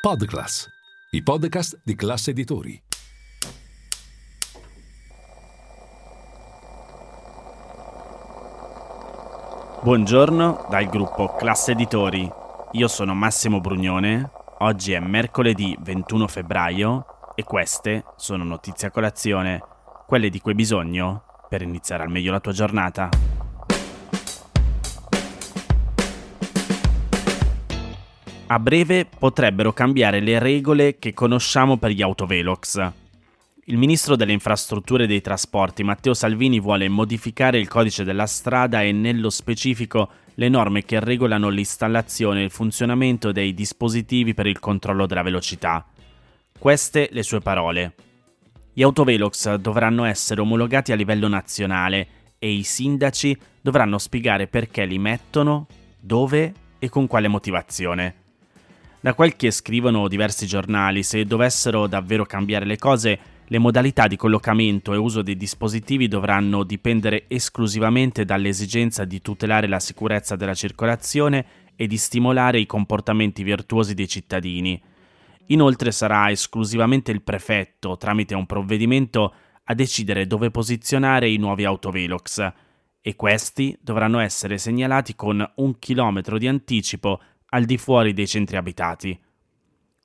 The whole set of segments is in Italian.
Podclass, i podcast di classe editori. Buongiorno dal gruppo Classe Editori. Io sono Massimo Brugnone. Oggi è mercoledì 21 febbraio e queste sono notizie a colazione, quelle di cui hai bisogno per iniziare al meglio la tua giornata. A breve potrebbero cambiare le regole che conosciamo per gli autovelox. Il ministro delle infrastrutture e dei trasporti Matteo Salvini vuole modificare il codice della strada e nello specifico le norme che regolano l'installazione e il funzionamento dei dispositivi per il controllo della velocità. Queste le sue parole. Gli autovelox dovranno essere omologati a livello nazionale e i sindaci dovranno spiegare perché li mettono, dove e con quale motivazione. Da quel che scrivono diversi giornali, se dovessero davvero cambiare le cose, le modalità di collocamento e uso dei dispositivi dovranno dipendere esclusivamente dall'esigenza di tutelare la sicurezza della circolazione e di stimolare i comportamenti virtuosi dei cittadini. Inoltre sarà esclusivamente il prefetto, tramite un provvedimento, a decidere dove posizionare i nuovi autovelox e questi dovranno essere segnalati con un chilometro di anticipo al di fuori dei centri abitati.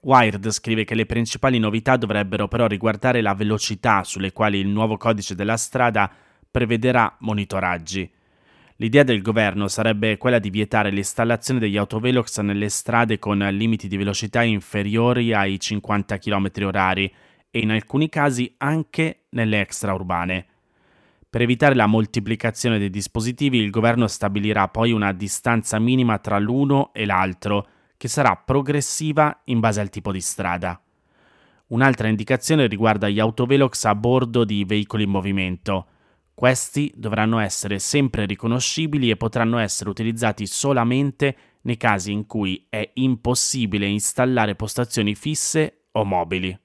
Wired scrive che le principali novità dovrebbero però riguardare la velocità sulle quali il nuovo codice della strada prevederà monitoraggi. L'idea del governo sarebbe quella di vietare l'installazione degli autovelox nelle strade con limiti di velocità inferiori ai 50 km h e in alcuni casi anche nelle extraurbane. Per evitare la moltiplicazione dei dispositivi, il governo stabilirà poi una distanza minima tra l'uno e l'altro, che sarà progressiva in base al tipo di strada. Un'altra indicazione riguarda gli autovelox a bordo di veicoli in movimento. Questi dovranno essere sempre riconoscibili e potranno essere utilizzati solamente nei casi in cui è impossibile installare postazioni fisse o mobili.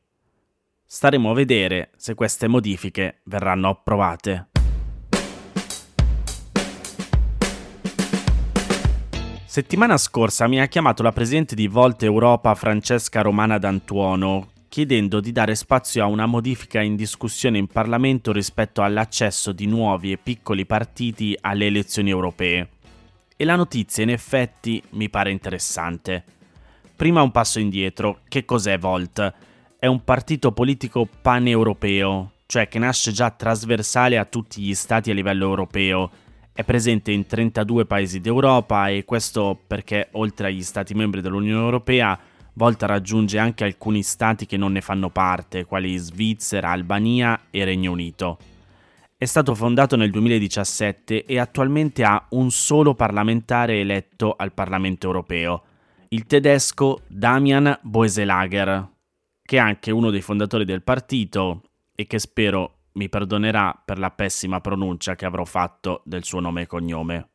Staremo a vedere se queste modifiche verranno approvate. Settimana scorsa mi ha chiamato la presidente di Volte Europa Francesca Romana D'Antuono chiedendo di dare spazio a una modifica in discussione in Parlamento rispetto all'accesso di nuovi e piccoli partiti alle elezioni europee. E la notizia in effetti mi pare interessante. Prima un passo indietro, che cos'è Volt? È un partito politico paneuropeo, cioè che nasce già trasversale a tutti gli stati a livello europeo è presente in 32 paesi d'Europa e questo perché oltre agli Stati membri dell'Unione Europea Volta raggiunge anche alcuni stati che non ne fanno parte, quali Svizzera, Albania e Regno Unito. È stato fondato nel 2017 e attualmente ha un solo parlamentare eletto al Parlamento europeo, il tedesco Damian Boeselager, che è anche uno dei fondatori del partito e che spero mi perdonerà per la pessima pronuncia che avrò fatto del suo nome e cognome.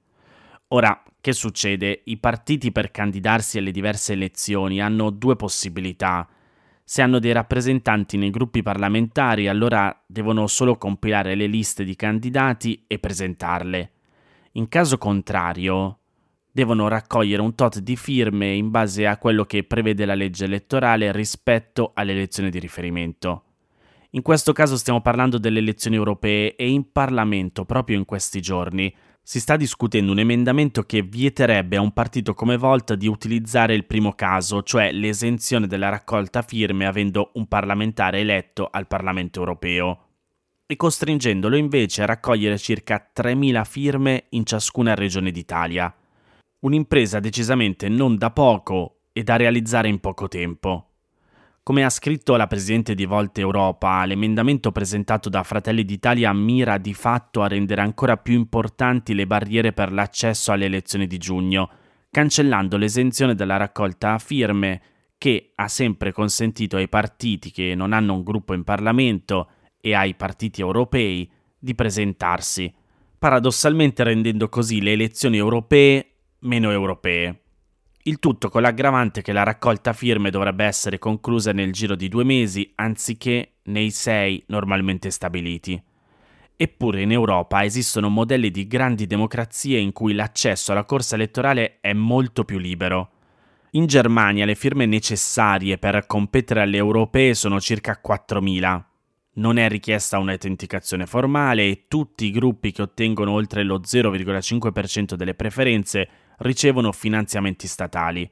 Ora, che succede? I partiti per candidarsi alle diverse elezioni hanno due possibilità. Se hanno dei rappresentanti nei gruppi parlamentari, allora devono solo compilare le liste di candidati e presentarle. In caso contrario, devono raccogliere un tot di firme in base a quello che prevede la legge elettorale rispetto alle elezioni di riferimento. In questo caso stiamo parlando delle elezioni europee e in Parlamento, proprio in questi giorni, si sta discutendo un emendamento che vieterebbe a un partito come Volt di utilizzare il primo caso, cioè l'esenzione della raccolta firme avendo un parlamentare eletto al Parlamento europeo, e costringendolo invece a raccogliere circa 3.000 firme in ciascuna regione d'Italia. Un'impresa decisamente non da poco e da realizzare in poco tempo. Come ha scritto la Presidente di Volte Europa, l'emendamento presentato da Fratelli d'Italia mira di fatto a rendere ancora più importanti le barriere per l'accesso alle elezioni di giugno, cancellando l'esenzione dalla raccolta a firme che ha sempre consentito ai partiti che non hanno un gruppo in Parlamento e ai partiti europei di presentarsi, paradossalmente rendendo così le elezioni europee meno europee. Il tutto con l'aggravante che la raccolta firme dovrebbe essere conclusa nel giro di due mesi anziché nei sei normalmente stabiliti. Eppure in Europa esistono modelli di grandi democrazie in cui l'accesso alla corsa elettorale è molto più libero. In Germania le firme necessarie per competere alle europee sono circa 4.000. Non è richiesta un'autenticazione formale e tutti i gruppi che ottengono oltre lo 0,5% delle preferenze ricevono finanziamenti statali.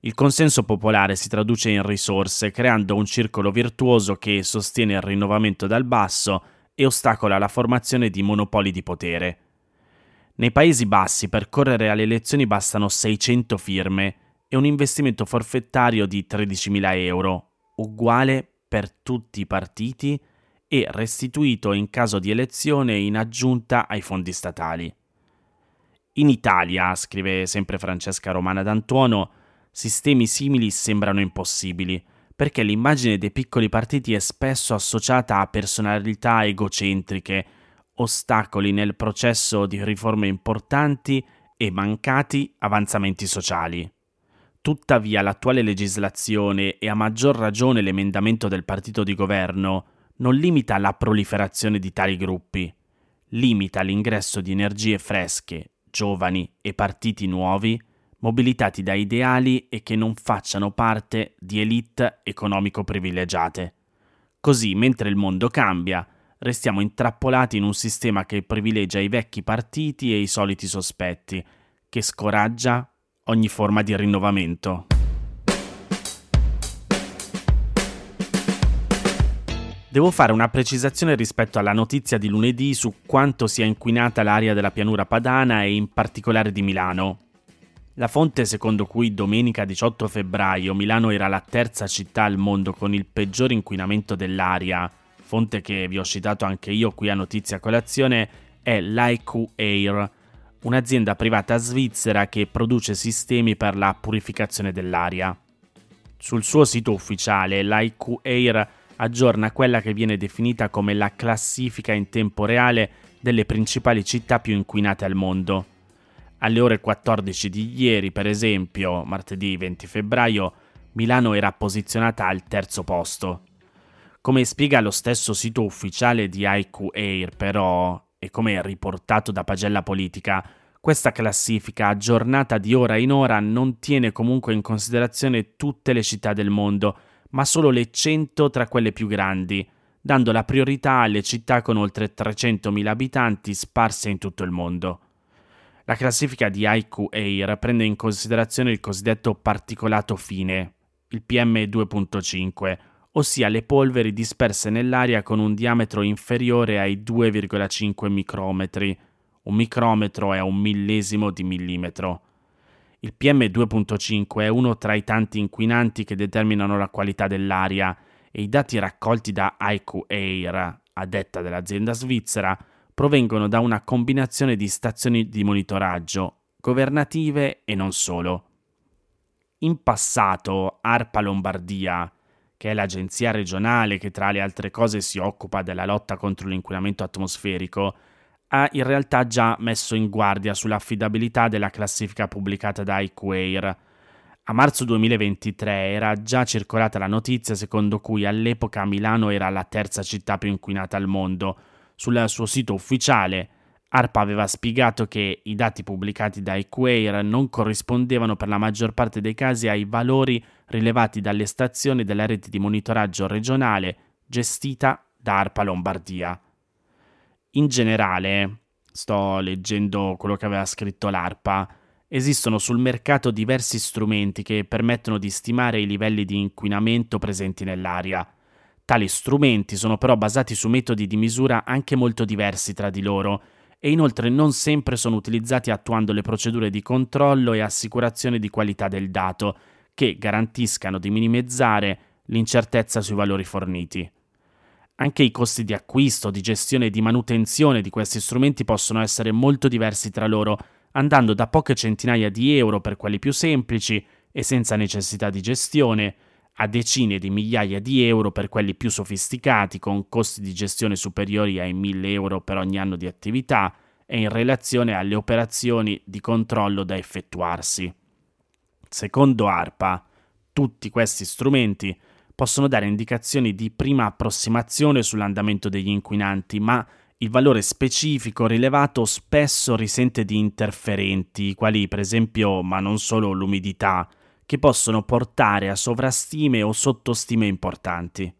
Il consenso popolare si traduce in risorse, creando un circolo virtuoso che sostiene il rinnovamento dal basso e ostacola la formazione di monopoli di potere. Nei Paesi Bassi per correre alle elezioni bastano 600 firme e un investimento forfettario di 13.000 euro, uguale per tutti i partiti e restituito in caso di elezione in aggiunta ai fondi statali. In Italia, scrive sempre Francesca Romana d'Antuono, sistemi simili sembrano impossibili, perché l'immagine dei piccoli partiti è spesso associata a personalità egocentriche, ostacoli nel processo di riforme importanti e mancati avanzamenti sociali. Tuttavia l'attuale legislazione e a maggior ragione l'emendamento del partito di governo non limita la proliferazione di tali gruppi, limita l'ingresso di energie fresche, giovani e partiti nuovi, mobilitati da ideali e che non facciano parte di elite economico privilegiate. Così, mentre il mondo cambia, restiamo intrappolati in un sistema che privilegia i vecchi partiti e i soliti sospetti, che scoraggia ogni forma di rinnovamento. Devo fare una precisazione rispetto alla notizia di lunedì su quanto sia inquinata l'aria della pianura padana e in particolare di Milano. La fonte secondo cui domenica 18 febbraio Milano era la terza città al mondo con il peggior inquinamento dell'aria, fonte che vi ho citato anche io qui a Notizia Colazione, è l'IQ Air, un'azienda privata svizzera che produce sistemi per la purificazione dell'aria. Sul suo sito ufficiale l'IQ Air aggiorna quella che viene definita come la classifica in tempo reale delle principali città più inquinate al mondo. Alle ore 14 di ieri, per esempio, martedì 20 febbraio, Milano era posizionata al terzo posto. Come spiega lo stesso sito ufficiale di IQ Air, però, e come riportato da Pagella Politica, questa classifica aggiornata di ora in ora non tiene comunque in considerazione tutte le città del mondo, ma solo le 100 tra quelle più grandi, dando la priorità alle città con oltre 300.000 abitanti sparse in tutto il mondo. La classifica di IQ Air prende in considerazione il cosiddetto particolato fine, il PM2.5, ossia le polveri disperse nell'aria con un diametro inferiore ai 2,5 micrometri. Un micrometro è un millesimo di millimetro. Il PM2.5 è uno tra i tanti inquinanti che determinano la qualità dell'aria e i dati raccolti da IQ Air, a detta dell'azienda svizzera, provengono da una combinazione di stazioni di monitoraggio, governative e non solo. In passato ARPA Lombardia che è l'agenzia regionale che tra le altre cose si occupa della lotta contro l'inquinamento atmosferico, ha in realtà già messo in guardia sull'affidabilità della classifica pubblicata da IQAIR. A marzo 2023 era già circolata la notizia secondo cui all'epoca Milano era la terza città più inquinata al mondo. Sul suo sito ufficiale ARPA aveva spiegato che i dati pubblicati da Equair non corrispondevano per la maggior parte dei casi ai valori rilevati dalle stazioni della rete di monitoraggio regionale gestita da ARPA Lombardia. In generale, sto leggendo quello che aveva scritto l'ARPA, esistono sul mercato diversi strumenti che permettono di stimare i livelli di inquinamento presenti nell'aria. Tali strumenti sono però basati su metodi di misura anche molto diversi tra di loro, e inoltre non sempre sono utilizzati attuando le procedure di controllo e assicurazione di qualità del dato, che garantiscano di minimizzare l'incertezza sui valori forniti. Anche i costi di acquisto, di gestione e di manutenzione di questi strumenti possono essere molto diversi tra loro, andando da poche centinaia di euro per quelli più semplici e senza necessità di gestione, a decine di migliaia di euro per quelli più sofisticati con costi di gestione superiori ai 1000 euro per ogni anno di attività e in relazione alle operazioni di controllo da effettuarsi. Secondo ARPA, tutti questi strumenti possono dare indicazioni di prima approssimazione sull'andamento degli inquinanti, ma il valore specifico rilevato spesso risente di interferenti, quali per esempio, ma non solo l'umidità, che possono portare a sovrastime o sottostime importanti.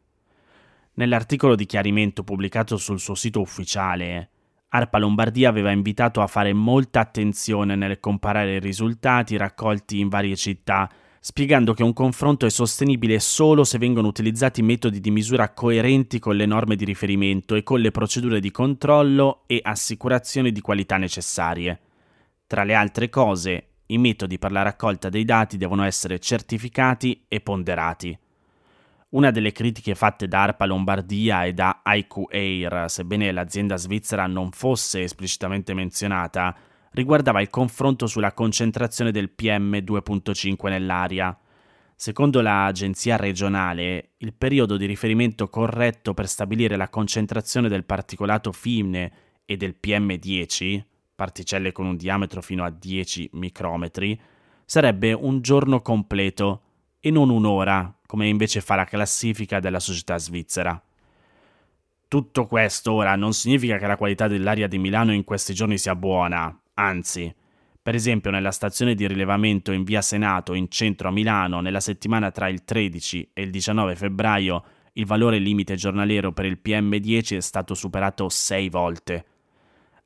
Nell'articolo di chiarimento pubblicato sul suo sito ufficiale, ARPA Lombardia aveva invitato a fare molta attenzione nel comparare i risultati raccolti in varie città, spiegando che un confronto è sostenibile solo se vengono utilizzati metodi di misura coerenti con le norme di riferimento e con le procedure di controllo e assicurazione di qualità necessarie. Tra le altre cose, i metodi per la raccolta dei dati devono essere certificati e ponderati. Una delle critiche fatte da ARPA Lombardia e da IQ Air, sebbene l'azienda svizzera non fosse esplicitamente menzionata, riguardava il confronto sulla concentrazione del PM2.5 nell'aria. Secondo l'agenzia regionale, il periodo di riferimento corretto per stabilire la concentrazione del particolato fine e del PM10, particelle con un diametro fino a 10 micrometri, sarebbe un giorno completo e non un'ora, come invece fa la classifica della società svizzera. Tutto questo ora non significa che la qualità dell'aria di Milano in questi giorni sia buona, anzi, per esempio nella stazione di rilevamento in via Senato in centro a Milano nella settimana tra il 13 e il 19 febbraio il valore limite giornaliero per il PM10 è stato superato sei volte.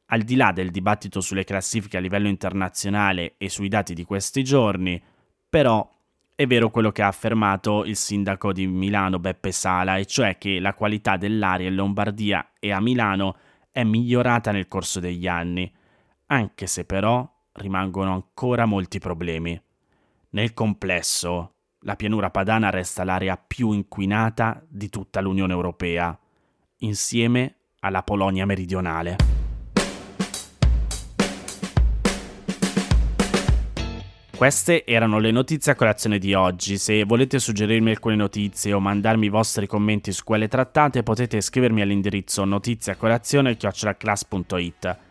Al di là del dibattito sulle classifiche a livello internazionale e sui dati di questi giorni, però è vero quello che ha affermato il sindaco di Milano Beppe Sala, e cioè che la qualità dell'aria in Lombardia e a Milano è migliorata nel corso degli anni, anche se però rimangono ancora molti problemi. Nel complesso, la pianura padana resta l'area più inquinata di tutta l'Unione Europea, insieme alla Polonia meridionale. Queste erano le notizie a colazione di oggi. Se volete suggerirmi alcune notizie o mandarmi i vostri commenti su quelle trattate, potete scrivermi all'indirizzo notiziacolazione.it.